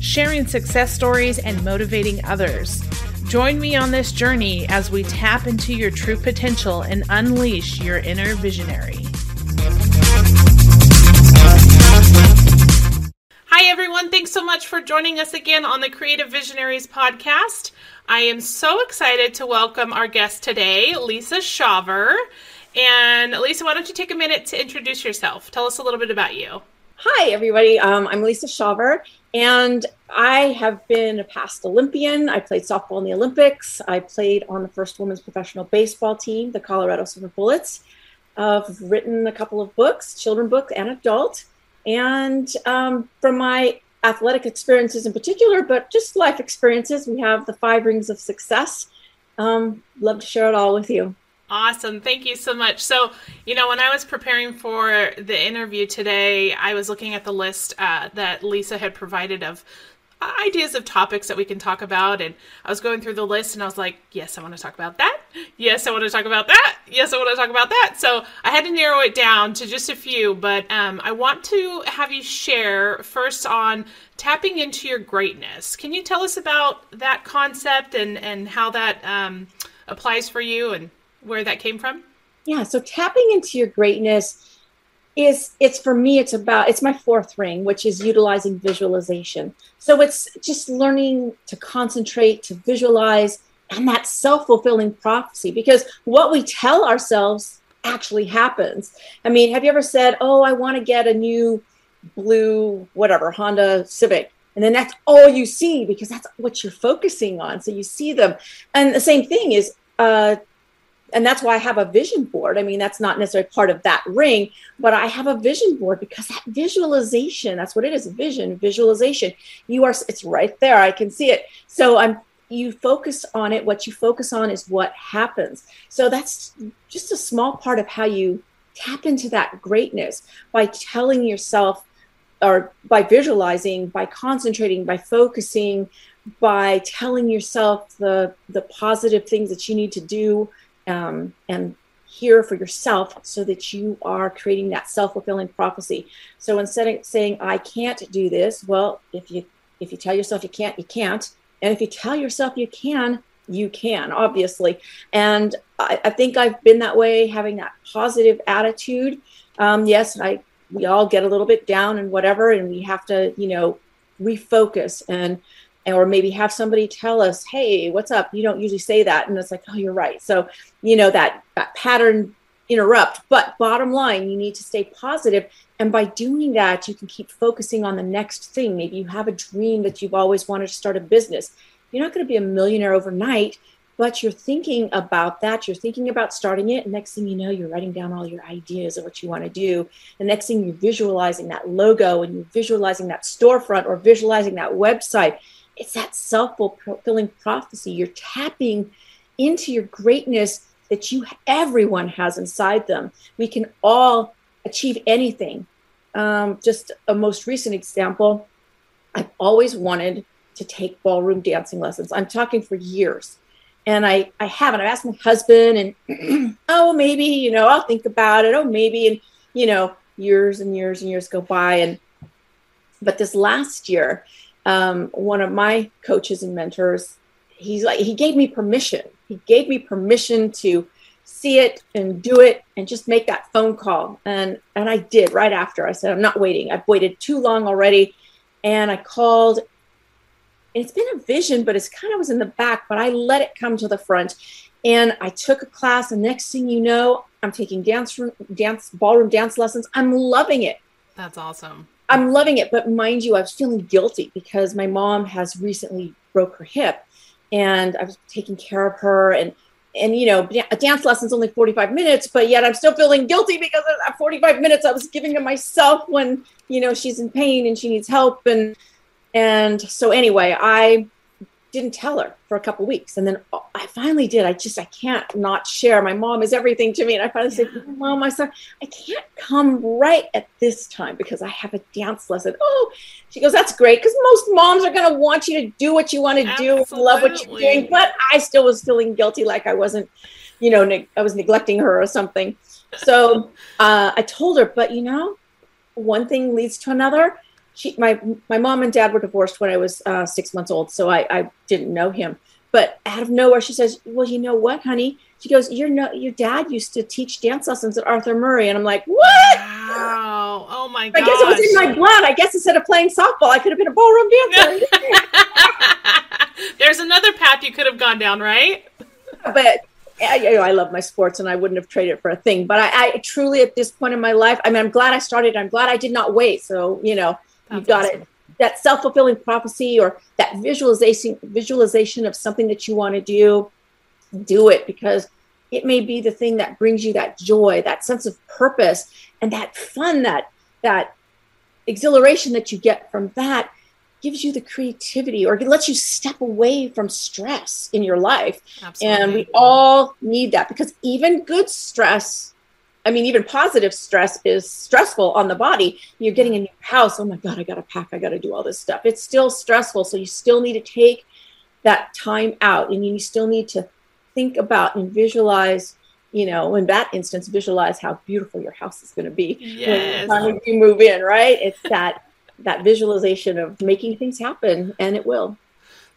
sharing success stories, and motivating others. Join me on this journey as we tap into your true potential and unleash your inner visionary. Hi, everyone. Thanks so much for joining us again on the Creative Visionaries podcast. I am so excited to welcome our guest today, Lisa Shawver. And Lisa, why don't you take a minute to introduce yourself? Tell us a little bit about you. Hi, everybody. Um, I'm Lisa Shawver, and I have been a past Olympian. I played softball in the Olympics. I played on the first women's professional baseball team, the Colorado Silver Bullets. I've written a couple of books, children book and adult. And um, from my athletic experiences in particular, but just life experiences, we have the five rings of success. Um, love to share it all with you. Awesome. Thank you so much. So, you know, when I was preparing for the interview today, I was looking at the list uh, that Lisa had provided of ideas of topics that we can talk about. And I was going through the list and I was like, yes, I want to talk about that. Yes, I want to talk about that. Yes, I want to talk about that. So I had to narrow it down to just a few. But um, I want to have you share first on tapping into your greatness. Can you tell us about that concept and, and how that um, applies for you and where that came from? Yeah, so tapping into your greatness is it's for me it's about it's my fourth ring which is utilizing visualization. So it's just learning to concentrate to visualize and that self-fulfilling prophecy because what we tell ourselves actually happens. I mean have you ever said oh i want to get a new blue whatever honda civic and then that's all you see because that's what you're focusing on so you see them. And the same thing is uh, and that's why I have a vision board. I mean, that's not necessarily part of that ring, but I have a vision board because that visualization, that's what it is, vision, visualization. You are it's right there. I can see it. So I'm you focus on it. What you focus on is what happens. So that's just a small part of how you tap into that greatness by telling yourself or by visualizing, by concentrating, by focusing, by telling yourself the the positive things that you need to do um, and hear for yourself so that you are creating that self-fulfilling prophecy. So instead of saying i can't do this well if you if you tell yourself you can't you can't. And if you tell yourself you can you can obviously. And i, I think i've been that way having that positive attitude. Um, yes i we all get a little bit down and whatever and we have to you know refocus and or maybe have somebody tell us hey what's up? You don't usually say that. And it's like oh you're right. So you know that that pattern interrupt. But bottom line you need to stay positive. And by doing that you can keep focusing on the next thing. Maybe you have a dream that you've always wanted to start a business. You're not going to be a millionaire overnight but you're thinking about that. You're thinking about starting it. Next thing you know you're writing down all your ideas of what you want to do. The next thing you're visualizing that logo and you're visualizing that storefront or visualizing that website it's that self fulfilling prophecy. You're tapping into your greatness that you everyone has inside them. We can all achieve anything. Um, just a most recent example, I've always wanted to take ballroom dancing lessons. I'm talking for years. And I, I haven't. I've asked my husband, and oh, maybe, you know, I'll think about it. Oh, maybe. And, you know, years and years and years go by. And, but this last year, um, one of my coaches and mentors, he's like, he gave me permission. He gave me permission to see it and do it and just make that phone call. And, and I did right after. I said, I'm not waiting. I've waited too long already. And I called. It's been a vision, but it's kind of was in the back, but I let it come to the front. And I took a class, and next thing you know, I'm taking dance dance ballroom dance lessons. I'm loving it. That's awesome. I'm loving it, but mind you, I was feeling guilty because my mom has recently broke her hip, and I was taking care of her, and and you know, a dance lesson's only 45 minutes, but yet I'm still feeling guilty because of that 45 minutes I was giving to myself when you know she's in pain and she needs help, and And so anyway, I didn't tell her for a couple weeks. And then I finally did. I just, I can't not share. My mom is everything to me. And I finally yeah. said, Mom, I said, I can't come right at this time because I have a dance lesson. Oh, she goes, That's great. Because most moms are going to want you to do what you want to do love what you're doing. But I still was feeling guilty like I wasn't, you know, ne- I was neglecting her or something. So uh, I told her, but you know, one thing leads to another she my my mom and dad were divorced when I was uh, six months old, so I, I didn't know him. But out of nowhere, she says, "Well, you know what, honey?" She goes, "Your no, your dad used to teach dance lessons at Arthur Murray," and I'm like, "What?" Wow! Oh my god! I guess it was in my blood. I guess instead of playing softball, I could have been a ballroom dancer. There's another path you could have gone down, right? But I, you know, I love my sports and I wouldn't have traded it for a thing. But I, I, truly, at this point in my life, I mean, I'm glad I started. I'm glad I did not wait. So, you know, You've got awesome. it. That self fulfilling prophecy or that visualization visualization of something that you want to do, do it because it may be the thing that brings you that joy, that sense of purpose, and that fun, that that exhilaration that you get from that gives you the creativity or it lets you step away from stress in your life. Absolutely. And we all need that because even good stress I mean, even positive stress is stressful on the body. You're getting a new house. Oh my God, I got to pack. I got to do all this stuff. It's still stressful. So you still need to take that time out and you still need to think about and visualize, you know, in that instance, visualize how beautiful your house is going to be yes. when you move in, right? It's that that visualization of making things happen and it will.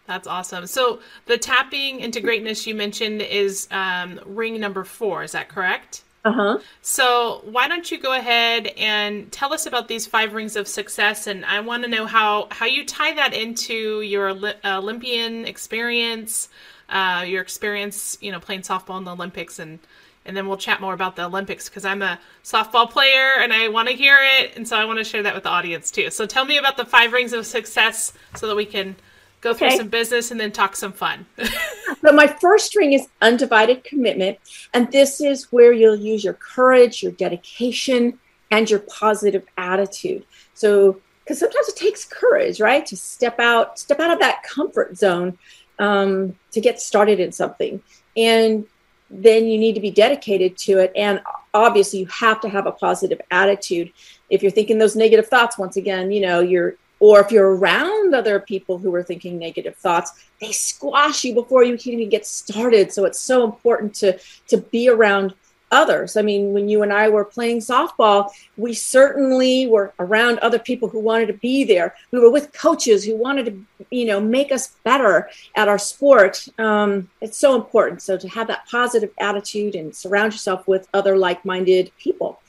That's awesome. So the tapping into greatness you mentioned is um, ring number four. Is that correct? Uh-huh. So why don't you go ahead and tell us about these five rings of success, and I want to know how how you tie that into your Olympian experience, uh, your experience, you know, playing softball in the Olympics, and and then we'll chat more about the Olympics because I'm a softball player and I want to hear it, and so I want to share that with the audience too. So tell me about the five rings of success so that we can go through okay. some business and then talk some fun. so my first string is undivided commitment, and this is where you'll use your courage, your dedication, and your positive attitude. So because sometimes it takes courage, right, to step out, step out of that comfort zone um, to get started in something, and then you need to be dedicated to it. And obviously, you have to have a positive attitude. If you're thinking those negative thoughts, once again, you know, you're or if you're around other people who are thinking negative thoughts they squash you before you can even get started. So it's so important to to be around others. I mean when you and i were playing softball we certainly were around other people who wanted to be there. We were with coaches who wanted to you know make us better at our sport. Um, it's so important. So to have that positive attitude and surround yourself with other like-minded people.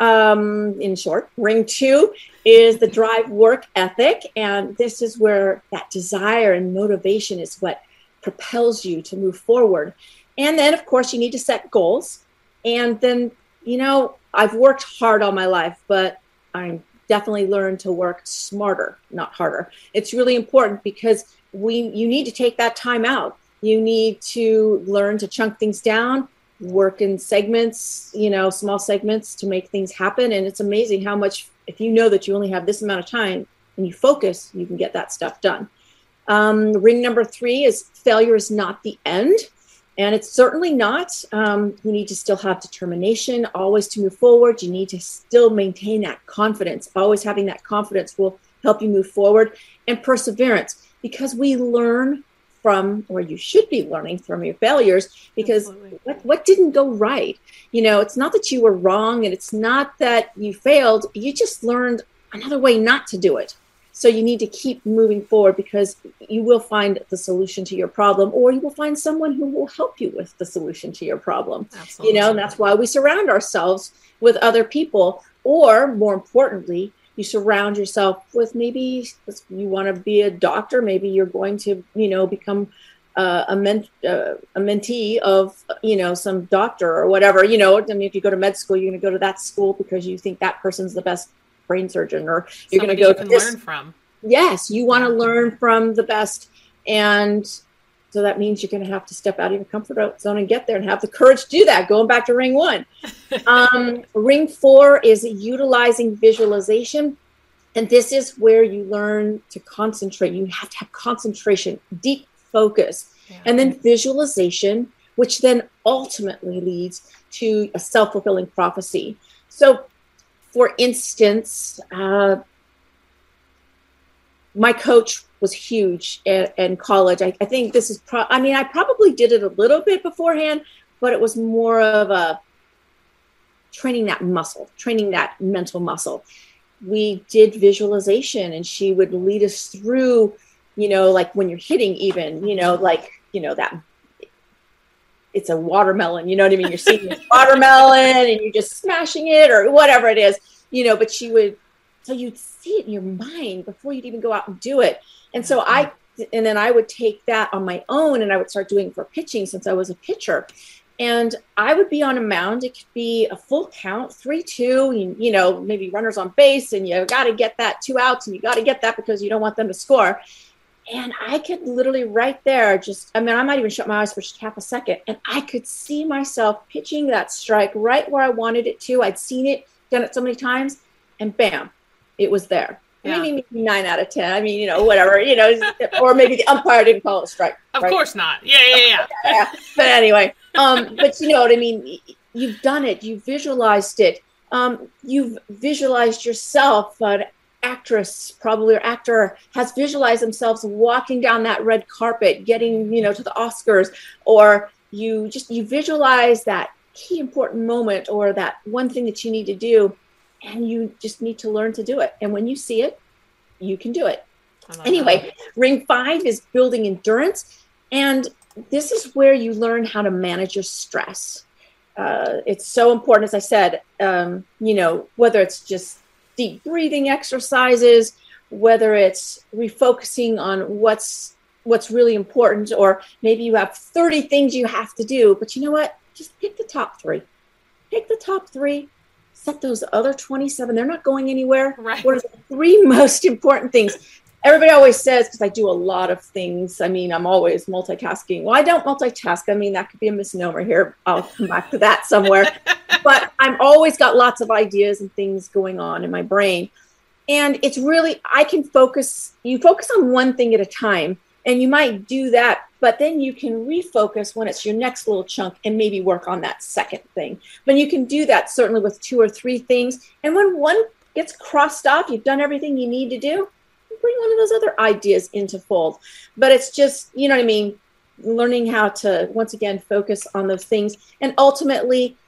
Um, in short. Ring two is the drive work ethic. And this is where that desire and motivation is what propels you to move forward. And then, of course, you need to set goals. And then, you know, I've worked hard all my life, but I'm definitely learned to work smarter, not harder. It's really important because we you need to take that time out. You need to learn to chunk things down work in segments, you know, small segments to make things happen. And it's amazing how much, if you know that you only have this amount of time and you focus, you can get that stuff done. Um, ring number three is failure is not the end. And it's certainly not. Um, you need to still have determination, always to move forward. You need to still maintain that confidence. Always having that confidence will help you move forward and perseverance because we learn from or you should be learning from your failures because what, what didn't go right? You know it's not that you were wrong and it's not that you failed. You just learned another way not to do it. So you need to keep moving forward because you will find the solution to your problem or you will find someone who will help you with the solution to your problem. Absolutely. you know and that's why we surround ourselves with other people or more importantly you surround yourself with maybe you want to be a doctor maybe you're going to you know become uh, a, ment- uh, a mentee of you know some doctor or whatever you know i mean if you go to med school you're going to go to that school because you think that person's the best brain surgeon or you're going to go to learn from. Yes you want to learn from the best. And so that means you're going to have to step out of your comfort zone and get there and have the courage to do that. Going back to ring one. um, ring four is utilizing visualization. And this is where you learn to concentrate. You have to have concentration, deep focus, yeah. and then visualization, which then ultimately leads to a self fulfilling prophecy. So, for instance, uh, my coach was huge in, in college. I, I, think this is, pro- I mean, I probably did it a little bit beforehand, but it was more of a training that muscle, training that mental muscle. We did visualization and she would lead us through, you know, like when you're hitting, even, you know, like, you know, that it's a watermelon, you know what I mean? You're seeing this watermelon and you're just smashing it or whatever it is, you know, but she would, so you'd see it in your mind before you'd even go out and do it. And so mm-hmm. I, and then I would take that on my own and I would start doing for pitching since I was a pitcher. And I would be on a mound. It could be a full count, three, two, you, you know, maybe runners on base, and you got to get that two outs, and you got to get that because you don't want them to score. And I could literally right there just, I mean, I might even shut my eyes for just half a second, and I could see myself pitching that strike right where I wanted it to. I'd seen it, done it so many times, and bam, it was there. Yeah. Maybe, maybe nine out of ten. I mean, you know, whatever, you know, or maybe the umpire didn't call it a strike. Of right? course not. Yeah, yeah, yeah. yeah. But anyway, um, but you know what I mean. You've done it. You visualized it. Um, you've visualized yourself. An actress, probably or actor, has visualized themselves walking down that red carpet, getting you know to the Oscars, or you just you visualize that key important moment or that one thing that you need to do and you just need to learn to do it. And when you see it, you can do it. Anyway, that. ring five is building endurance. And this is where you learn how to manage your stress. Uh, it's so important, as I said, um, you know, whether it's just deep breathing exercises, whether it's refocusing on what's what's really important, or maybe you have 30 things you have to do, but you know what? Just pick the top three. Pick the top three set those other 27 they're not going anywhere. Right. What are the three most important things? Everybody always says because i do a lot of things i mean i'm always multitasking. Well i don't multitask i mean that could be a misnomer here i'll come back to that somewhere. But i'm always got lots of ideas and things going on in my brain. And it's really i can focus you focus on one thing at a time and you might do that but then you can refocus when it's your next little chunk and maybe work on that second thing. But you can do that certainly with two or three things. And when one gets crossed off you've done everything you need to do bring one of those other ideas into fold. But it's just you know what i mean? Learning how to once again focus on those things. And ultimately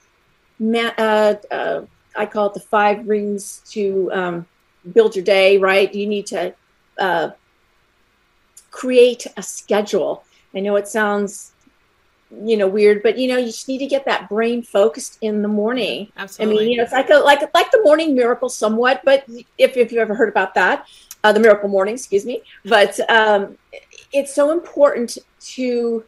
uh, uh, i call it the five rings to um, build your day right? You need to uh, create a schedule. I know it sounds you know weird but you know you just need to get that brain focused in the morning Absolutely. i mean you know it's like a like like the morning miracle somewhat but if, if you've ever heard about that uh, the miracle morning excuse me but um, it's so important to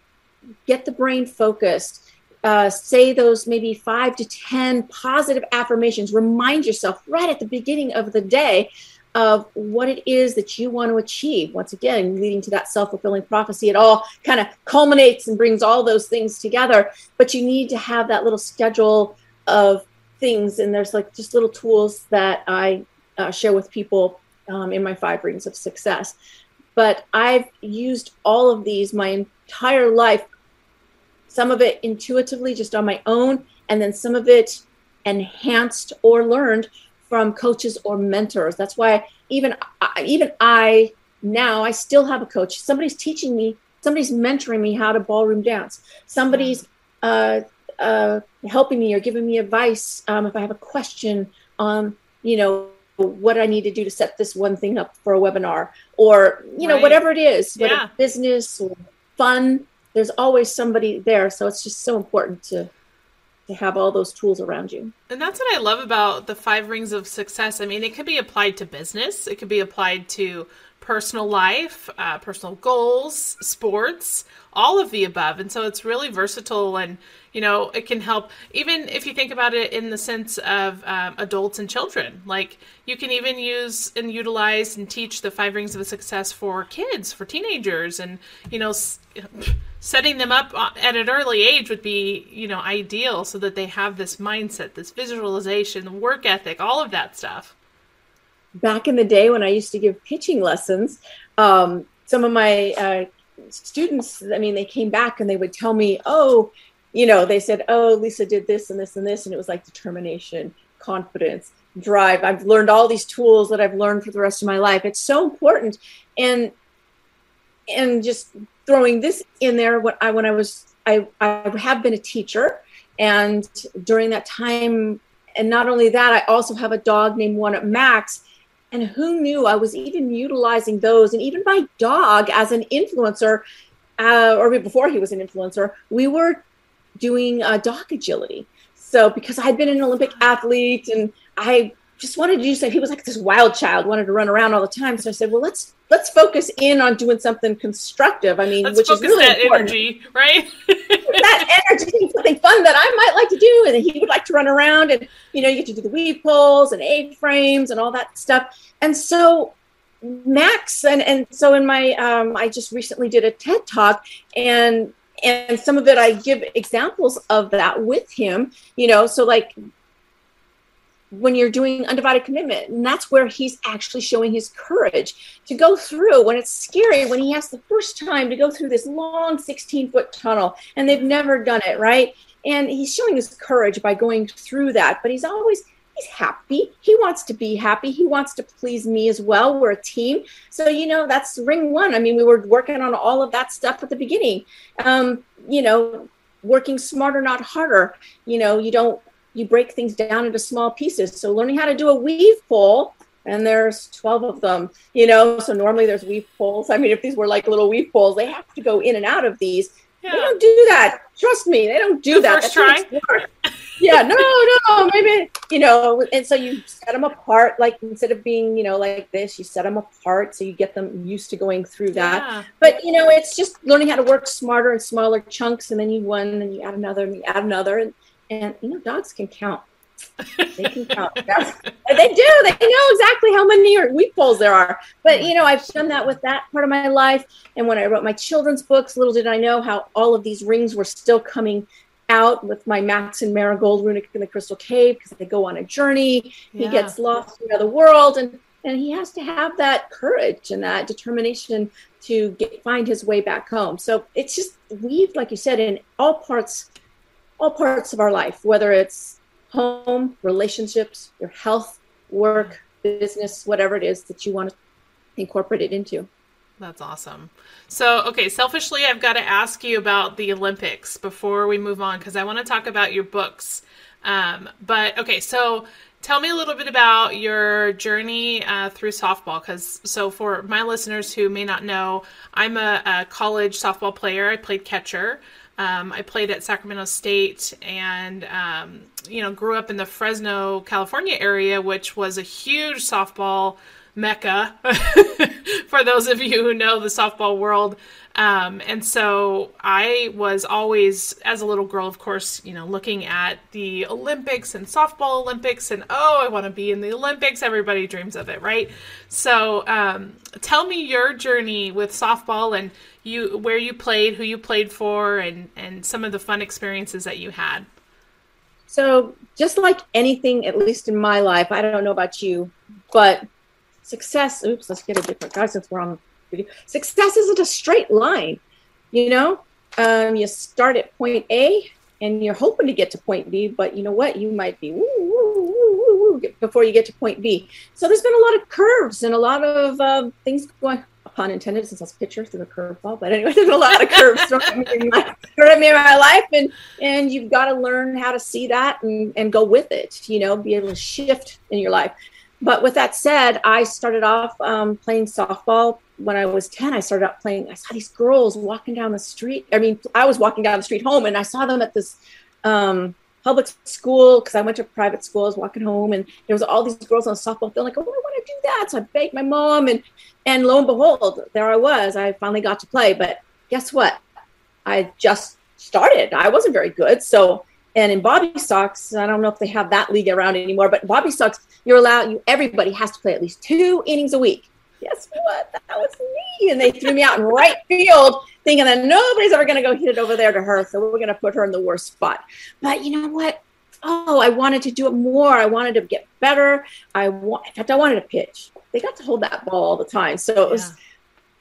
get the brain focused uh, say those maybe five to ten positive affirmations remind yourself right at the beginning of the day of what it is that you want to achieve. Once again, leading to that self fulfilling prophecy, it all kind of culminates and brings all those things together. But you need to have that little schedule of things. And there's like just little tools that I uh, share with people um, in my five rings of success. But I've used all of these my entire life, some of it intuitively just on my own, and then some of it enhanced or learned from coaches or mentors. That's why even even I now I still have a coach. Somebody's teaching me. Somebody's mentoring me how to ballroom dance. Somebody's uh, uh, helping me or giving me advice um, if I have a question on you know what I need to do to set this one thing up for a webinar or you know right. whatever it is, whether yeah. business or fun. There's always somebody there, so it's just so important to to have all those tools around you. And that's what I love about the five rings of success. I mean, it could be applied to business, it could be applied to personal life, uh, personal goals, sports, all of the above. And so it's really versatile and, you know, it can help, even if you think about it in the sense of um, adults and children. Like you can even use and utilize and teach the five rings of success for kids, for teenagers, and, you know, setting them up uh, at an early age would be, you know, ideal so that they have this mindset, this visualization, work ethic, all of that stuff. Back in the day when I used to give pitching lessons, um, some of my uh, students, I mean, they came back and they would tell me, oh, you know, they said, oh, Lisa did this and this and this. And it was like determination, confidence, drive. I've learned all these tools that I've learned for the rest of my life. It's so important. And, and just throwing this in there, what I, when I was, I, I have been a teacher and during that time, and not only that, I also have a dog named One Max. And who knew I was even utilizing those and even my dog as an influencer, uh, or before he was an influencer, we were doing uh, dog agility. So because I'd been an Olympic athlete and I just wanted to do something. He was like this wild child, wanted to run around all the time. So I said, well, let's let's focus in on doing something constructive. I mean, let's which is really that important. energy, right? that energy, something fun that I might like to do, and he would like to run around, and you know, you get to do the weave poles and A frames and all that stuff. And so Max, and and so in my, um, I just recently did a TED talk, and and some of it I give examples of that with him. You know, so like when you're doing undivided commitment. And that's where he's actually showing his courage to go through when it's scary when he has the first time to go through this long 16 foot tunnel and they've never done it right? And he's showing his courage by going through that but he's always he's happy. He wants to be happy. He wants to please me as well. We're a team. So you know that's ring one. I mean we were working on all of that stuff at the beginning. Um, you know working smarter not harder. You know you don't you break things down into small pieces. So learning how to do a weave pole, and there's 12 of them, you know, so normally there's weave poles. I mean, if these were like little weave poles, they have to go in and out of these. Yeah. They don't do that. Trust me, they don't do the that. First try. yeah, no, no, maybe you know. And so you set them apart, like instead of being, you know, like this, you set them apart so you get them used to going through that. Yeah. But you know, it's just learning how to work smarter and smaller chunks, and then you one, and you add another, and you add another, and and you know, dogs can count. They can count. they do. They know exactly how many weave poles there are. But you know, I've done that with that part of my life. And when I wrote my children's books, little did I know how all of these rings were still coming out with my Max and Marigold runic in the Crystal Cave because they go on a journey. Yeah. He gets lost in the world, and and he has to have that courage and that determination to get, find his way back home. So it's just weaved, like you said, in all parts all parts of our life, whether it's home, relationships, your health, work, business, whatever it is that you want to incorporate it into. That's awesome. So, okay, selfishly, I've got to ask you about the Olympics before we move on because I want to talk about your books. Um, but okay, so tell me a little bit about your journey uh, through softball because so for my listeners who may not know i'm a, a college softball player i played catcher um, I played at Sacramento State and, um, you know, grew up in the Fresno, California area, which was a huge softball mecca for those of you who know the softball world. Um, and so I was always, as a little girl, of course, you know, looking at the Olympics and softball Olympics, and oh, I want to be in the Olympics. Everybody dreams of it, right? So, um, tell me your journey with softball and you, where you played, who you played for, and and some of the fun experiences that you had. So, just like anything, at least in my life, I don't know about you, but success. Oops, let's get a different guy since we're on Success isn't a straight line. You know, um, you start at point A and you're hoping to get to point B, but you know what? You might be woo, woo, woo, before you get to point B. So there's been a lot of curves and a lot of uh, things going. Pun intended, since I was pitcher through the curveball. But anyway, there's a lot of curves thrown at my, me in my life, and and you've got to learn how to see that and and go with it. You know, be able to shift in your life. But with that said, I started off um, playing softball when I was 10, I started out playing. I saw these girls walking down the street. I mean, I was walking down the street home and I saw them at this um, public school because I went to private school. I was walking home and there was all these girls on the softball field. Like, oh, I want to do that. So I begged my mom and and lo and behold, there I was. I finally got to play. But guess what? I just started. I wasn't very good. So and in Bobby Sox, I don't know if they have that league around anymore, but Bobby Sox, you're allowed. You everybody has to play at least two innings a week guess what? That was me. And they threw me out in right field, thinking that nobody's ever going to go hit it over there to her. So we're going to put her in the worst spot. But you know what? Oh, I wanted to do it more. I wanted to get better. I want, in fact, I wanted to pitch. they got to hold that ball all the time. So it was, yeah.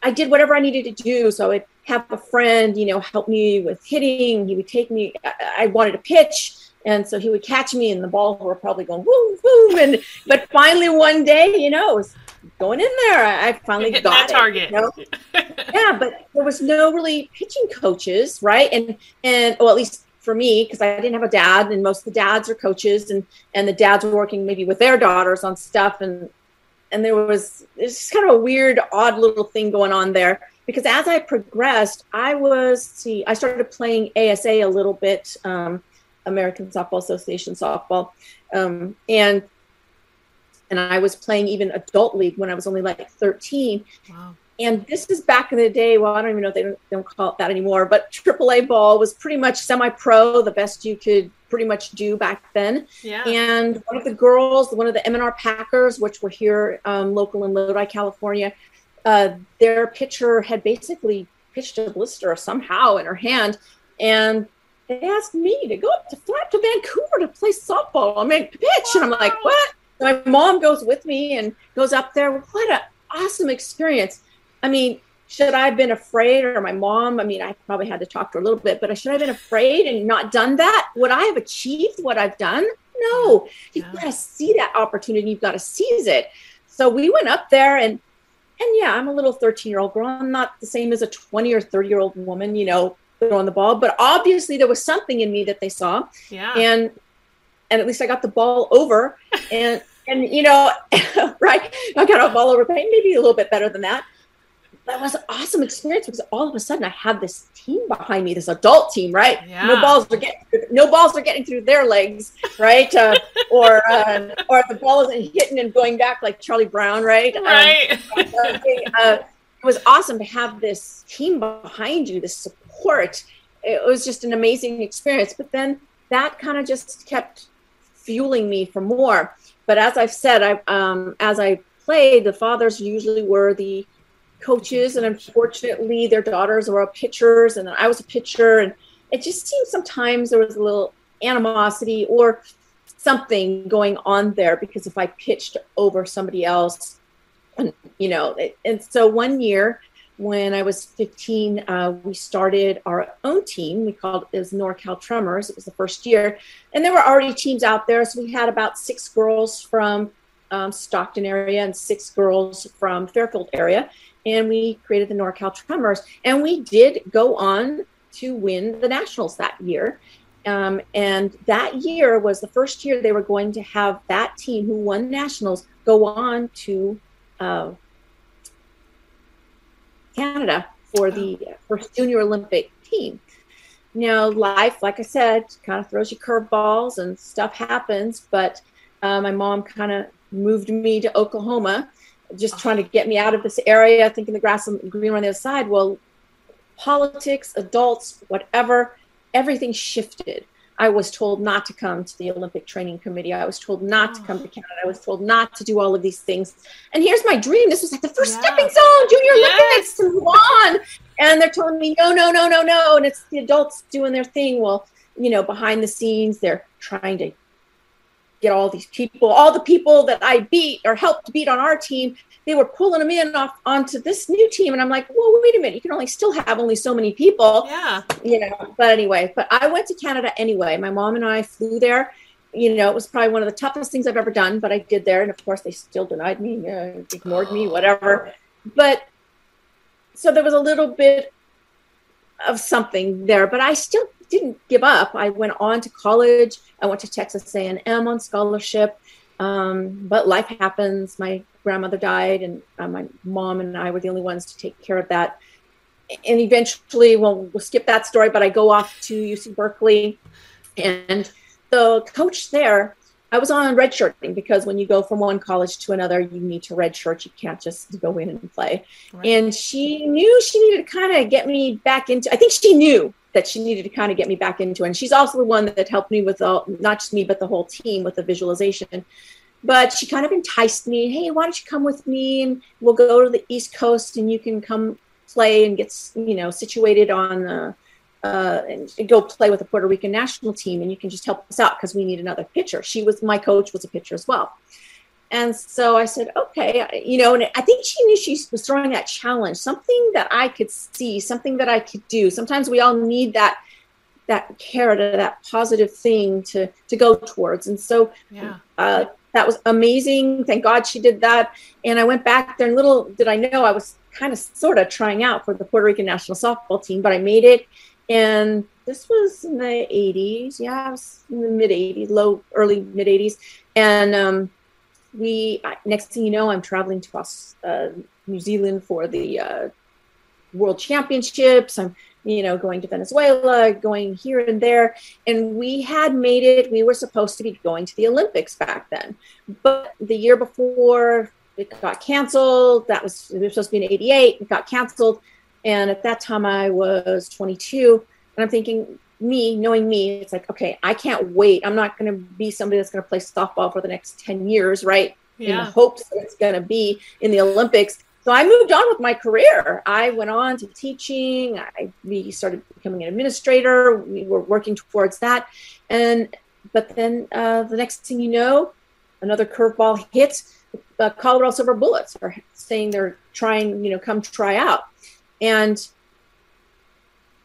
I did whatever I needed to do. So I'd have a friend, you know, help me with hitting. He would take me, I, I wanted to pitch. And so he would catch me and the ball were probably going woo, woo. And, but finally one day, you know, it was going in there. I, finally got that target. It, you know? yeah, but there was no really pitching coaches, right? And, and, well, at least for me because I didn't have a dad, and most of the dads are coaches, and and the dads were working maybe with their daughters on stuff, and and there was it's just kind of a weird, odd little thing going on there. Because as I progressed, I was see, I started playing ASA a little bit, um, American Softball Association softball, um, and and I was playing even adult league when I was only like 13. Wow and this is back in the day. Well, I don't even know if they don't, they don't call it that anymore, but AAA ball was pretty much semi-pro, the best you could pretty much do back then. Yeah. And one of the girls, one of the M&R Packers, which were here um, local in Lodi, California, uh, their pitcher had basically pitched a blister somehow in her hand, and they asked me to go up to flat to Vancouver to play softball. I mean, pitch, and I'm like, what? My mom goes with me and goes up there. What an awesome experience! I mean, should I have been afraid or my mom? I mean, I probably had to talk to her a little bit, but should I should have been afraid and not done that? Would I have achieved what I've done? No. Mm-hmm. You've yeah. got to see that opportunity. You've got to seize it. So we went up there and and yeah, I'm a little 13 year old girl. I'm not the same as a 20 or 30 year old woman, you know, throwing the ball. But obviously there was something in me that they saw. Yeah. And and at least I got the ball over and and you know, right. I got a ball over pain maybe a little bit better than that that was an awesome experience because all of a sudden I had this team behind me, this adult team, right? Yeah. No balls are getting no balls are getting through their legs, right? Uh, or uh, or the ball isn't hitting and going back like Charlie Brown, right? Um, right. Um, uh, it was awesome to have this team behind you, this support. It was just an amazing experience. But then that kind of just kept fueling me for more. But as I've said, I um, as I played, the fathers usually were the coaches, and unfortunately, their daughters were pitchers, and I was a pitcher, and it just seemed sometimes there was a little animosity or something going on there because if I pitched over somebody else, and you know, and so one year when I was 15, uh, we started our own team. We called it as NorCal Tremors. It was the first year, and there were already teams out there. So we had about six girls from um, Stockton area and six girls from Fairfield area, and we created the NorCal Tremors. And we did go on to win the Nationals that year. Um, and that year was the first year they were going to have that team who won Nationals go on to uh, Canada for the first junior Olympic team. Now, life, like I said, kind of throws you curveballs and stuff happens. But uh, my mom kind of moved me to Oklahoma just trying to get me out of this area, thinking the grass is green on the other side. Well, politics, adults, whatever, everything shifted. I was told not to come to the Olympic Training Committee. I was told not to come to oh. Canada. I was told not to do all of these things. And here's my dream. This was like the first yeah. stepping stone, Junior yes. Olympics to move on. And they're telling me, no, no, no, no, no. And it's the adults doing their thing. Well, you know, behind the scenes, they're trying to get all these people, all the people that I beat or helped beat on our team, they were pulling them in off onto this new team. And I'm like, well, wait a minute, you can only still have only so many people. Yeah. You know, but anyway, but I went to Canada anyway. My mom and I flew there. You know, it was probably one of the toughest things I've ever done, but I did there. And of course, they still denied me, uh, ignored me, whatever. But so there was a little bit of something there, but I still didn't give up. I went on to college. I went to Texas A&M on scholarship. Um, but life happens. My grandmother died, and uh, my mom and I were the only ones to take care of that. And eventually, well, we'll skip that story. But I go off to UC Berkeley, and the coach there I was on redshirting because when you go from one college to another, you need to redshirt. You can't just go in and play. Right. And she knew she needed to kind of get me back into. I think she knew that she needed to kind of get me back into. And she's also the one that helped me with all, not just me, but the whole team with the visualization. But she kind of enticed me. Hey, why don't you come with me and we'll go to the East Coast and you can come play and get you know situated on the uh, and go play with the Puerto Rican national team, and you can just help us out because we need another pitcher. She was my coach was a pitcher as well, And so I said, okay, you know, and I think she knew she was throwing that challenge, something that I could see, something that I could do. Sometimes we all need that that carrot or that positive thing to to go towards. And so yeah. uh, that was amazing. Thank God she did that. And I went back there, and little did I know I was kind of sort of trying out for the Puerto Rican national softball team, but I made it. And this was in the 80s. Yeah, I was in the mid 80s, low, early mid 80s. And um, we, next thing you know, I'm traveling to uh, New Zealand for the uh, World Championships. I'm you know, going to Venezuela, going here and there. And we had made it, we were supposed to be going to the Olympics back then. But the year before, it got canceled. That was, it was supposed to be in 88, it got canceled. And at that time, I was 22. And I'm thinking, me, knowing me, it's like, okay, I can't wait. I'm not going to be somebody that's going to play softball for the next 10 years, right? Yeah. In the hopes that it's going to be in the Olympics so I moved on with my career. I went on to teaching. I we started becoming an administrator. We were working towards that, and but then uh, the next thing you know, another curveball hits. Uh, Colorado Silver Bullets are saying they're trying, you know, come try out, and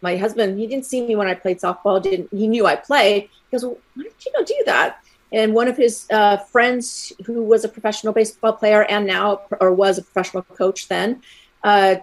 my husband he didn't see me when I played softball. Didn't he knew I played? He goes, well, "Why did you not do that?" And one of his uh, friends, who was a professional baseball player and now, or was a professional coach then, uh,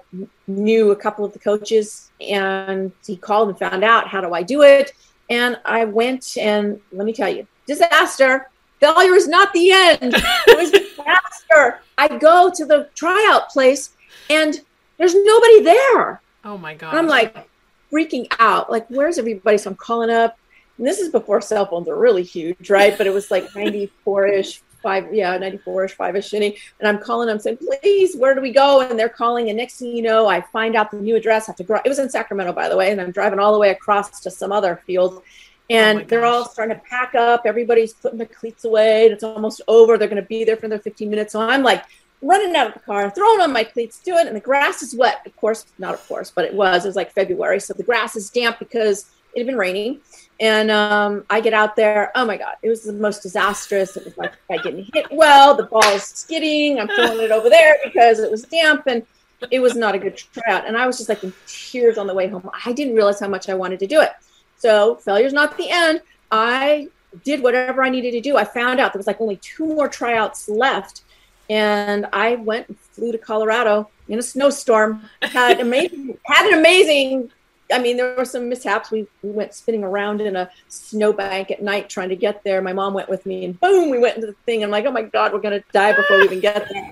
knew a couple of the coaches, and he called and found out how do I do it. And I went, and let me tell you, disaster. Failure is not the end. It was disaster. I go to the tryout place, and there's nobody there. Oh my god! I'm like freaking out. Like, where's everybody? So I'm calling up and this is before cell phones are really huge, right? But it was like 94 ish, five, yeah, 94 ish, five ish inning. And I'm calling them saying, please, where do we go? And they're calling. And next thing you know, I find out the new address. I have to go. It was in Sacramento, by the way. And I'm driving all the way across to some other field. And oh they're all starting to pack up. Everybody's putting their cleats away. It's almost over. They're going to be there for another 15 minutes. So I'm like running out of the car, throwing on my cleats, doing it. And the grass is wet. Of course, not of course, but it was. It was like February. So the grass is damp because it had been raining. And um, I get out there. Oh my God, it was the most disastrous. It was like I didn't hit well. The ball's skidding. I'm throwing it over there because it was damp and it was not a good tryout. And I was just like in tears on the way home. I didn't realize how much I wanted to do it. So failure's not the end. I did whatever I needed to do. I found out there was like only two more tryouts left. And I went and flew to Colorado in a snowstorm. Had amazing, had an amazing I mean, there were some mishaps. We, we went spinning around in a snowbank at night trying to get there. My mom went with me, and boom, we went into the thing. I'm like, oh my god, we're gonna die before we even get there.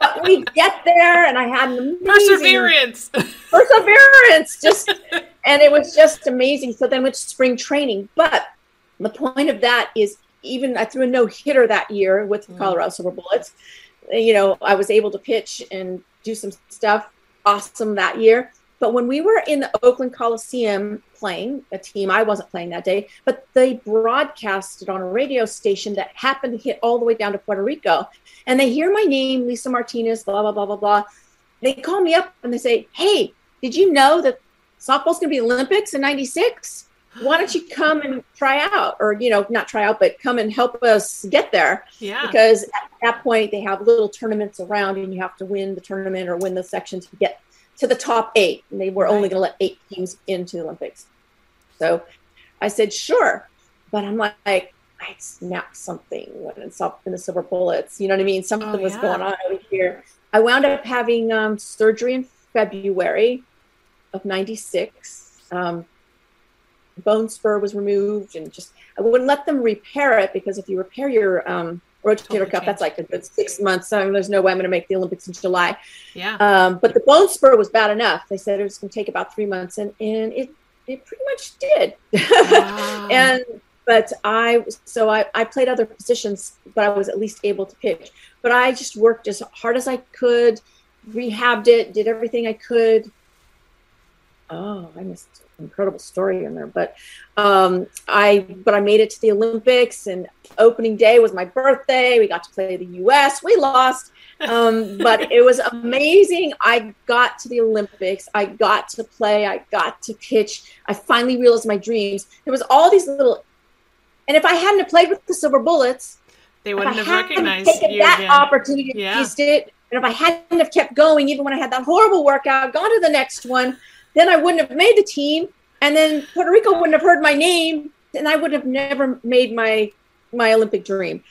but we get there, and I had an amazing perseverance, perseverance, just, and it was just amazing. So then to spring training. But the point of that is, even I threw a no hitter that year with mm. Colorado Silver Bullets. You know, I was able to pitch and do some stuff awesome that year but when we were in the Oakland Coliseum playing a team, I wasn't playing that day, but they broadcasted on a radio station that happened to hit all the way down to Puerto Rico. And they hear my name, Lisa Martinez, blah, blah, blah, blah, blah. They call me up and they say, Hey, did you know that softball's going to be Olympics in 96? Why don't you come and try out? Or, you know, not try out, but come and help us get there. Yeah. Because at that point, they have little tournaments around and you have to win the tournament or win the section to get to the top eight. And they were right. only going to let eight teams into the Olympics. So I said, sure. But I'm like, I snapped something when it's up in the silver bullets. You know what I mean? Something oh, was going on over here. I wound up having um, surgery in February of 96. Um, bone spur was removed and just, I wouldn't let them repair it because if you repair your um, rotator totally cuff. That's like a good six months. So there's no way I'm going to make the Olympics in July. Yeah. Um, but the bone spur was bad enough. They said it was going to take about three months, and and it it pretty much did. Wow. and but I so I, I played other positions, but I was at least able to pitch. But I just worked as hard as I could, rehabbed it, did everything I could. Oh, I missed incredible story in there. But um, I but I made it to the Olympics, and opening day was my birthday. We got to play the U.S. We lost, um, but it was amazing. I got to the Olympics. I got to play. I got to pitch. I finally realized my dreams. There was all these little, and if I hadn't have played with the Silver Bullets, they wouldn't if have recognized taken that again. opportunity, Yeah. used it, and if I hadn't have kept going, even when I had that horrible workout, gone to the next one, then I wouldn't have made the team, and then Puerto Rico wouldn't have heard my name, and I would have never made my my Olympic dream.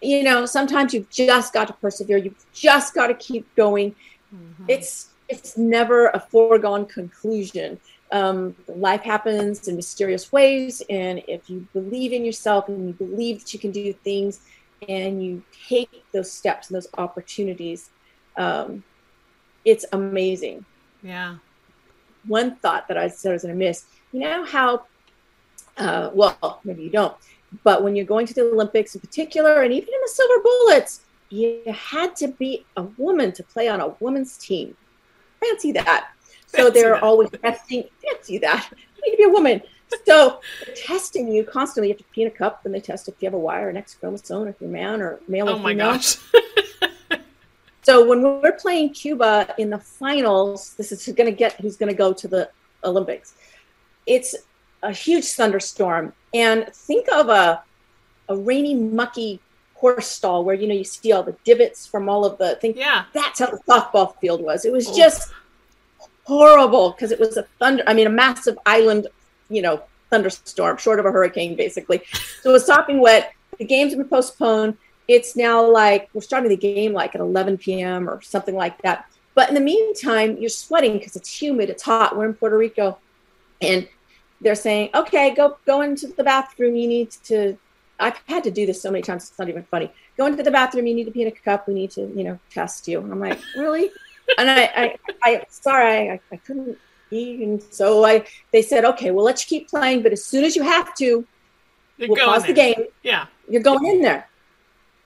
You know, sometimes you've just got to persevere. You've just got to keep going. Mhm. It's it's never a foregone conclusion. Um, life happens in mysterious ways, and if you believe in yourself and you believe that you can do things, and you take those steps and those opportunities, um, it's amazing. yeah. One thought that I said I was going to miss. You know how, uh, well, maybe you don't, but when you're going to the Olympics in particular, and even in the silver bullets, you had to be a woman to play on a woman's team. Fancy that. So Fancy they're that. always testing. Fancy that. You need to be a woman. So they're testing you constantly. You have to pee in a cup, then they test if you have a Y or an X chromosome, if you're a man or male or Oh my female. gosh. So when we're playing Cuba in the finals, this is going to get who's going to go to the Olympics. It's a huge thunderstorm, and think of a a rainy, mucky horse stall where you know you see all the divots from all of the things. yeah. That's how the softball field was. It was Oh. just horrible because it was a thunder. I mean, a massive island, you know, thunderstorm, short of a hurricane, basically. So it was sopping wet. The games have been postponed. It's now like we're starting the game like at 11 p.m. or something like that. But in the meantime, you're sweating because it's humid, it's hot. We're in Puerto Rico, and they're saying, "Okay, go go into the bathroom. You need to." I've had to do this so many times; it's not even funny. Go into the bathroom. You need to pee in a cup. We need to, you know, test you. And I'm like, really? and I, I, I, sorry, I, I couldn't pee, and so I. They said, "Okay, we'll let you keep playing, but as soon as you have to, You're we'll pause the game. Yeah. You're going in there."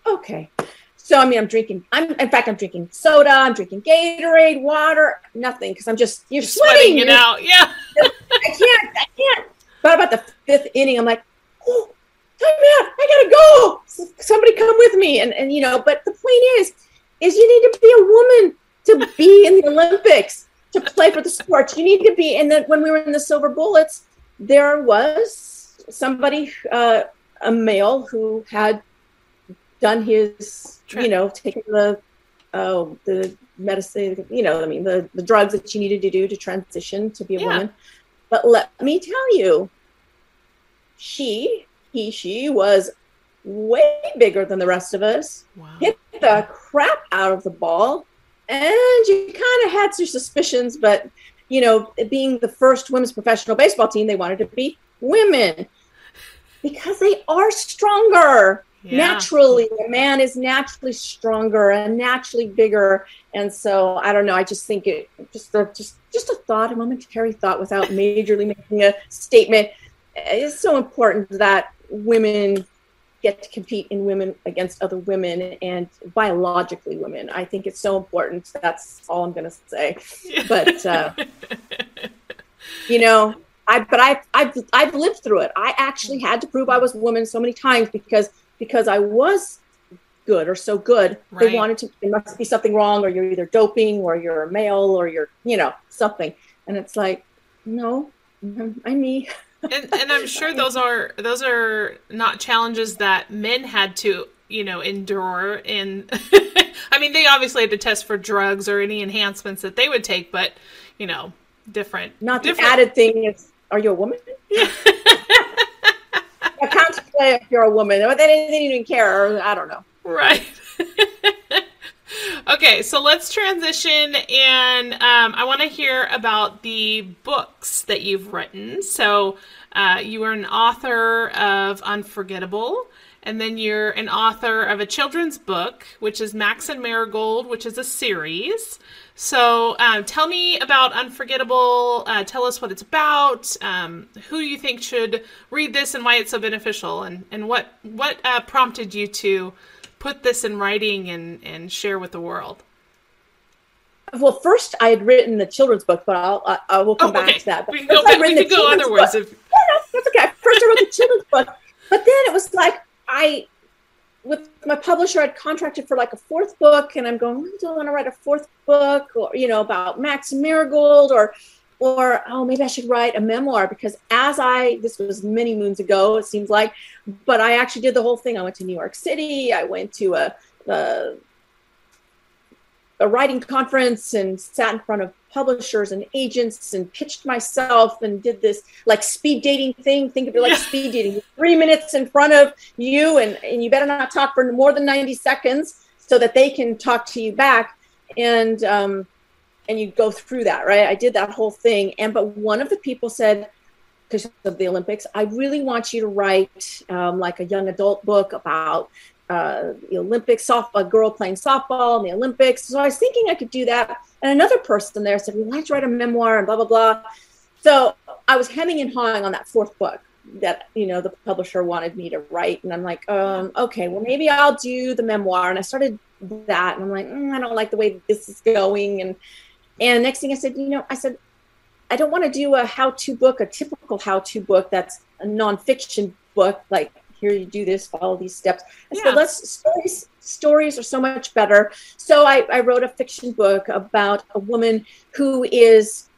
Okay. So I mean, I'm drinking. I'm in fact, I'm drinking soda. I'm drinking Gatorade, water, nothing because I'm just you're sweating. Sweating it you're- out. Yeah. I can't. I can't. But about the fifth inning, I'm like, oh, time out. I gotta go. Somebody come with me. And and you know, but the point is, is you need to be a woman to be in the Olympics to play for the sports. You need to be. And then when we were in the Silver Bullets, there was somebody, uh, a male who had done his, you know, taken the, oh, the medicine, you know, I mean, the the drugs that you needed to do to transition to be a Yeah. woman. But let me tell you, she, he, she was way bigger than the rest of us. Wow. Hit the crap out of the ball, and you kind of had some suspicions, but you know, being the first women's professional baseball team, they wanted to be women because they are stronger Yeah. naturally. A man is naturally stronger and naturally bigger, and so I don't know. I just think it just a, just just a thought, a momentary thought, without majorly making a statement. It's so important that women get to compete in women against other women and biologically women. I think it's so important. That's all I'm going to say. But uh, you know, I but I I've I've lived through it. I actually had to prove I was a woman so many times because because I was good or so good. Right. They wanted to. There must be something wrong, or you're either doping, or you're a male, or you're you know something. And it's like, no, I'm me. and, and I'm sure those are those are not challenges that men had to you know endure. In I mean, they obviously had to test for drugs or any enhancements that they would take, but you know, different. Not the different. added thing is, are you a woman? Can't play if you're a woman. They, they didn't even care. Or, I don't know. Right. okay, so let's transition, and um, I want to hear about the books that you've written. So, uh, you are an author of Unforgettable, and then you're an author of a children's book, which is Max and Marigold, which is a series. So, um, tell me about Unforgettable. Uh, tell us what it's about. Um, who you think should read this, and why it's so beneficial, and and what what uh, prompted you to put this in writing and and share with the world. Well, first I had written the children's book, but I'll I, I will come Oh, back okay. to that. But We can go. back- We can go otherwise. If No, no, that's okay. First I wrote the children's book, but then it was like I, with my publisher, I'd contracted for like a fourth book, and I'm going, "Oh, do I want to write a fourth book, or you know, about Max Marigold, or, or oh maybe i should write a memoir? Because as i this was many moons ago it seems like but i actually did the whole thing. I went to new york city i went to a, a a writing conference and sat in front of publishers and agents and pitched myself and did this like speed dating thing. Think of it like yeah. speed dating. Three minutes in front of you and, and you better not talk for more than 90 seconds so that they can talk to you back. And um, and you go through that, right? I did that whole thing. And but one of the people said, because of the Olympics, I really want you to write um, like a young adult book about uh, the Olympics, softball, a girl playing softball in the Olympics. So I was thinking I could do that. And another person there said, "We like to write a memoir and blah blah blah." So I was hemming and hawing on that fourth book that you know the publisher wanted me to write, and I'm like, um, okay, well maybe I'll do the memoir. And I started that, and I'm like, mm, I don't like the way this is going, and and next thing I said, you know, I said, I don't want to do a how-to book, a typical how-to book that's a nonfiction book like here you do this, follow these steps. I yeah. said, let's stories, stories are so much better. So I, I wrote a fiction book about a woman who is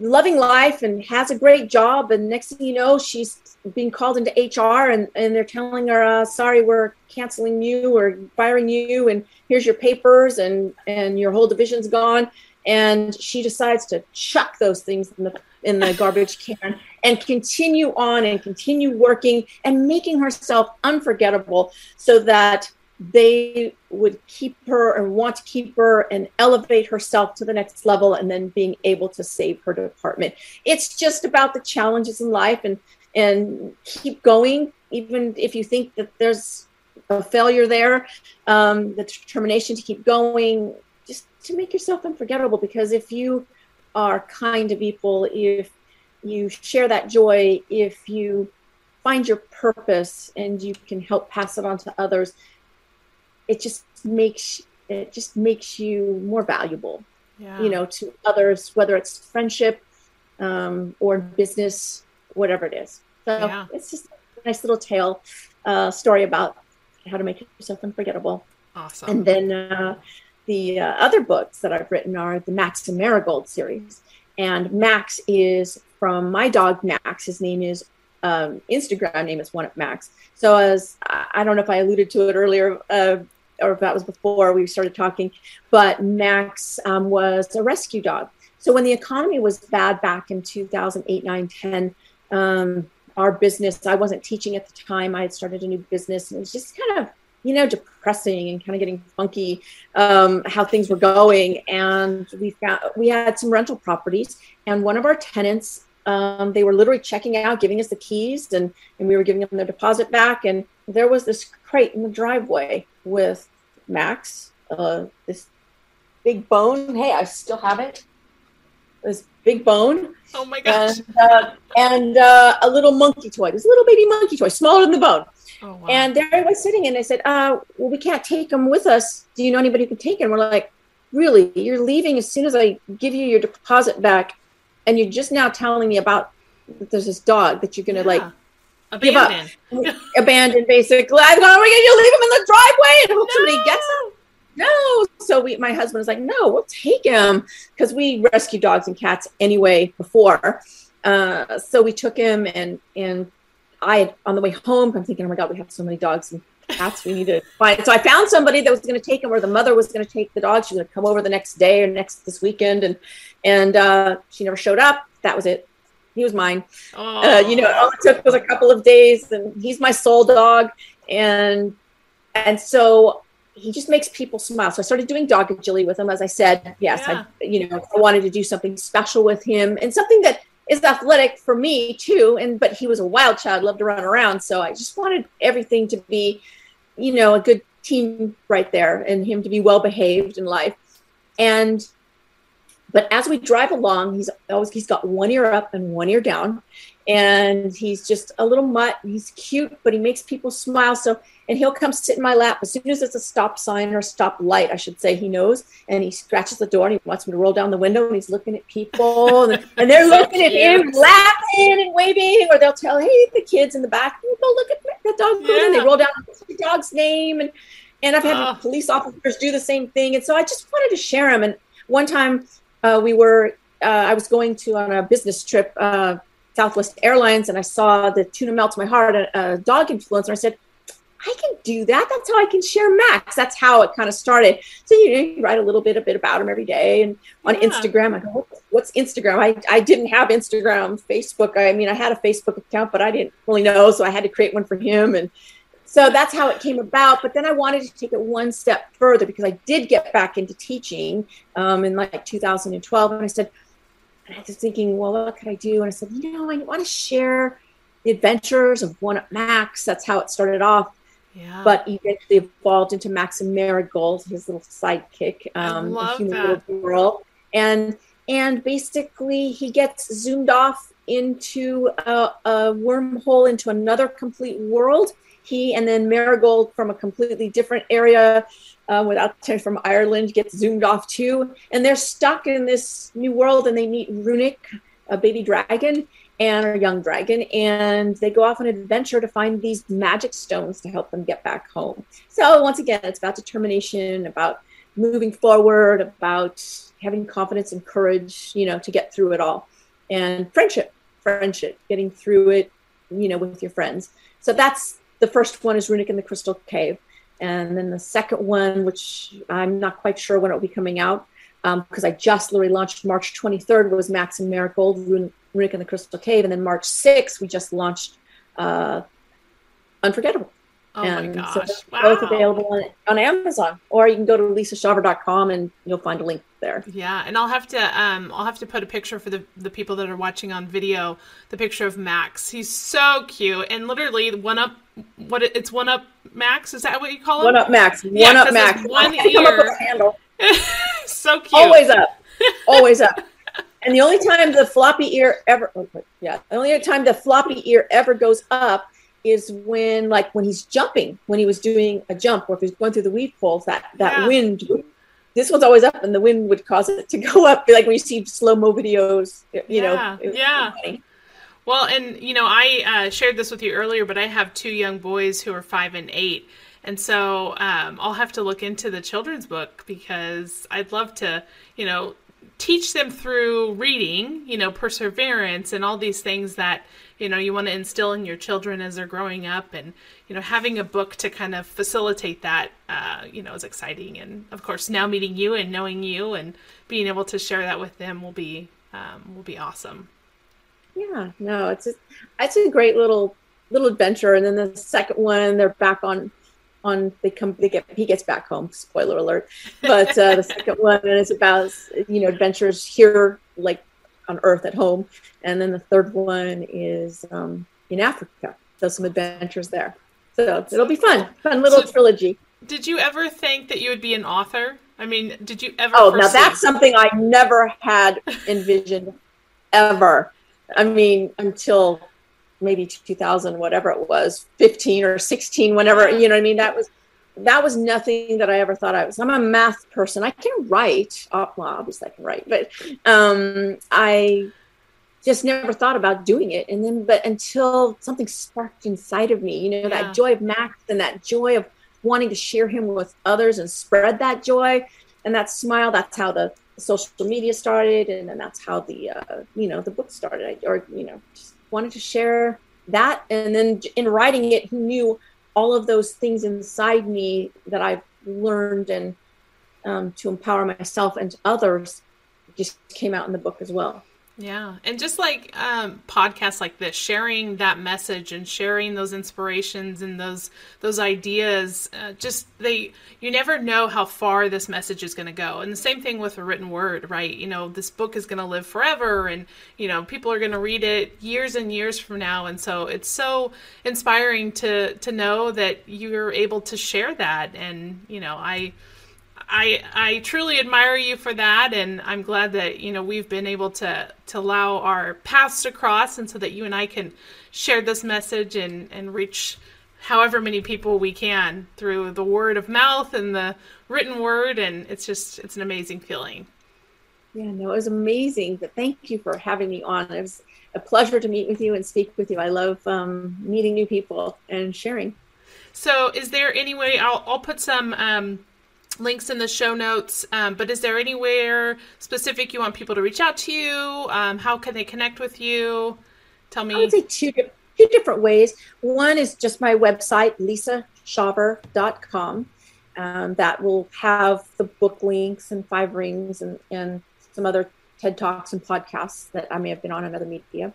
loving life and has a great job. And next thing you know, she's being called into HR and, and they're telling her, uh, sorry, we're canceling you or firing you. And here's your papers and, and your whole division's gone. And she decides to chuck those things in the in the garbage can and continue on and continue working and making herself unforgettable so that they would keep her and want to keep her and elevate herself to the next level and then being able to save her department. It's just about the challenges in life and and keep going even if you think that there's a failure there um, the determination to keep going just to make yourself unforgettable because if you are kind to people, if you share that joy, if you find your purpose and you can help pass it on to others, it just makes it just makes you more valuable. Yeah. You know, to others, whether it's friendship um, or business, whatever it is. So yeah. it's just a nice little tale uh, story about how to make yourself unforgettable. Awesome. And then uh, the uh, other books that I've written are the Max and Marigold series. And Max is from my dog Max. His name is um, Instagram name is One Up Max. So as I don't know if I alluded to it earlier uh, or if that was before we started talking, but Max um, was a rescue dog. So when the economy was bad back in 2008, 9, 10, um, our business, I wasn't teaching at the time. I had started a new business and it was just kind of you know, depressing and kind of getting funky um, how things were going. And we found we had some rental properties, and one of our tenants, um, they were literally checking out, giving us the keys, and and we were giving them their deposit back. And there was this crate in the driveway with Max, uh, this big bone. Hey, I still have it. This big bone. Oh my gosh! And, uh, and uh, a little monkey toy. This little baby monkey toy, smaller than the bone. Oh, wow. And there I was sitting, and I said, uh, "Well, we can't take him with us. Do you know anybody who can take him?" We're like, "Really? You're leaving as soon as I give you your deposit back, and you're just now telling me about there's this dog that you're gonna yeah. like." Abandon. Give up. Abandon, basically. I thought, are you leave him in the driveway and hope no. somebody gets him? no. So we, my husband was like, no, we'll take him because we rescue dogs and cats anyway before. Uh, so we took him and and I on the way home, I'm thinking, oh my God, we have so many dogs and cats we need to find. So I found somebody that was going to take him, or the mother was going to take the dog. She was going to come over the next day or next this weekend, and and uh, she never showed up. That was it. He was mine. Uh, you know, all it took was a couple of days, and he's my soul dog, and and so he just makes people smile. So I started doing dog agility with him. As I said, yes, yeah. I you know I wanted to do something special with him and something that is athletic for me too and but he was a wild child loved to run around so i just wanted everything to be you know a good team right there and him to be well behaved in life and but as we drive along he's always he's got one ear up and one ear down and he's just a little mutt he's cute but he makes people smile so and he'll come sit in my lap as soon as it's a stop sign or stop light, I should say. He knows, and he scratches the door and he wants me to roll down the window, and he's looking at people, and, and they're so looking cute. at him, laughing and waving, or they'll tell, "Hey, the kids in the back, oh, go look at the dog," yeah. and they roll down the dog's name, and and I've had uh. police officers do the same thing, and so I just wanted to share him. And one time, uh, we were uh, I was going to on a business trip, uh, Southwest Airlines, and I saw the tuna melt my heart, a, a dog influencer. I said, I can do that. That's how I can share Max. That's how it kind of started. So you, know, you write a little bit a bit about him every day, and on yeah. Instagram, I go, "What's Instagram?" I I didn't have Instagram, Facebook. I mean, I had a Facebook account, but I didn't really know, so I had to create one for him, and so that's how it came about. But then I wanted to take it one step further because I did get back into teaching um, in like 2012, and I said, and I was thinking, well, what could I do? And I said, you know, I want to share the adventures of One Up Max. That's how it started off. Yeah. But eventually evolved into Max and Marigold, his little sidekick, um, I love human that. little girl, and and basically he gets zoomed off into a, a wormhole into another complete world. He and then Marigold from a completely different area uh, without from Ireland gets zoomed off too, and they're stuck in this new world, and they meet Runic, a baby dragon, and a young dragon, and they go off on an adventure to find these magic stones to help them get back home. So once again, it's about determination, about moving forward, about having confidence and courage, you know, to get through it all, and friendship, friendship, getting through it, you know, with your friends. So that's the first one is Runic in the Crystal Cave. And then the second one, which I'm not quite sure when it will be coming out, because um, I just literally launched March 23rd, was Max and Marigold, Runic in the Crystal Cave. And then March 6th, we just launched uh, Unforgettable. Oh and my gosh. So wow. both available on, on Amazon. Or you can go to lisashawver.com and you'll find a link there. Yeah, and I'll have to um I'll have to put a picture for the the people that are watching on video, the picture of Max. He's so cute and literally one up what it's one up Max, is that what you call him? One up Max. One yeah, up Max. One ear. handle. so cute. Always up. Always up. And the only time the floppy ear ever oh, yeah, the only time the floppy ear ever goes up is when like when he's jumping, when he was doing a jump or if he's going through the weave poles, that that yeah. wind this one's always up and the wind would cause it to go up like when you see slow mo videos you yeah, know yeah. well and you know i uh, shared this with you earlier but i have two young boys who are five and eight. And so um, i'll have to look into the children's book because i'd love to you know teach them through reading you know perseverance and all these things that you know you want to instill in your children as they're growing up and you know having a book to kind of facilitate that uh, you know is exciting. And of course now meeting you and knowing you and being able to share that with them will be um, will be awesome. Yeah no it's a, it's a great little little adventure. And then the second one they're back on on they come they get he gets back home spoiler alert but uh, the second one is about you know adventures here like on Earth at home, and then the third one is um, in Africa. Does some adventures there. So it'll be fun, fun little so, trilogy. Did you ever think that you would be an author? I mean, did you ever? Oh, now that's something I never had envisioned ever. I mean, until maybe 2000, whatever it was, 15 or 16, whenever, you know what I mean? That was that was nothing that I ever thought I was. I'm a math person. I can write. Oh, well, obviously I can write, but um, I just never thought about doing it. And then, but until something sparked inside of me, you know, yeah. that joy of Max and that joy of wanting to share him with others and spread that joy and that smile. That's how the social media started, and then that's how the uh, you know the book started. Or you know, just wanted to share that, and then in writing it, he knew all of those things inside me that I've learned and um, to empower myself and others just came out in the book as well. Yeah. And just like um, podcasts like this, sharing that message and sharing those inspirations and those those ideas, uh, just they you never know how far this message is going to go. And the same thing with a written word, right? You know, this book is going to live forever and you know, people are going to read it years and years from now and so it's so inspiring to to know that you're able to share that and, you know, I I I truly admire you for that, and I'm glad that you know we've been able to to allow our paths to cross, and so that you and I can share this message and and reach however many people we can through the word of mouth and the written word, and it's just it's an amazing feeling. Yeah, no, it was amazing. But thank you for having me on. It was a pleasure to meet with you and speak with you. I love um, meeting new people and sharing. So, is there any way I'll I'll put some. Um, links in the show notes. Um, but is there anywhere specific you want people to reach out to you? Um, how can they connect with you? Tell me. I would say two, two different ways. One is just my website, lisashawver.com. Um, that will have the book links and five rings and, and some other TED Talks and podcasts that I may have been on in other media.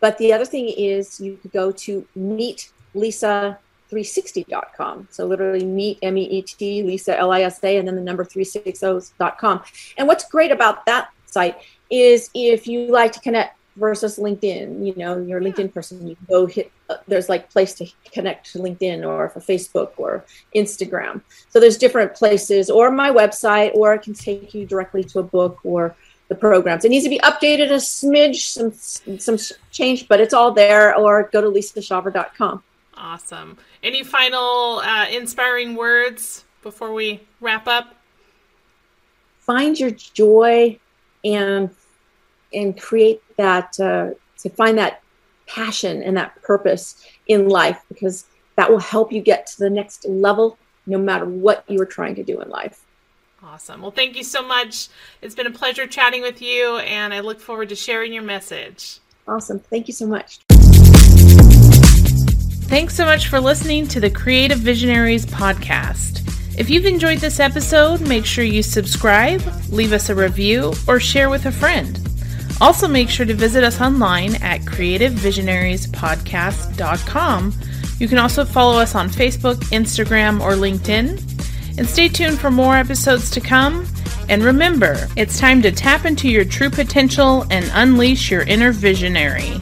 But the other thing is you could go to meet Lisa 360.com. So literally meet M E E T Lisa L I S A and then the number 360.com. And what's great about that site is if you like to connect versus LinkedIn, you know, you're a LinkedIn person, you go hit uh, there's like place to connect to LinkedIn or for Facebook or Instagram. So there's different places or my website or it can take you directly to a book or the programs. It needs to be updated a smidge, some some change, but it's all there. Or go to lisashawver.com. Awesome. Any final uh, inspiring words before we wrap up? Find your joy and and create that uh, to find that passion and that purpose in life because that will help you get to the next level no matter what you are trying to do in life. Awesome. Well, thank you so much. It's been a pleasure chatting with you, and I look forward to sharing your message. Awesome. Thank you so much. Thanks so much for listening to the Creative Visionaries podcast. If you've enjoyed this episode, make sure you subscribe, leave us a review, or share with a friend. Also, make sure to visit us online at creativevisionariespodcast.com. You can also follow us on Facebook, Instagram, or LinkedIn. And stay tuned for more episodes to come. And remember, it's time to tap into your true potential and unleash your inner visionary.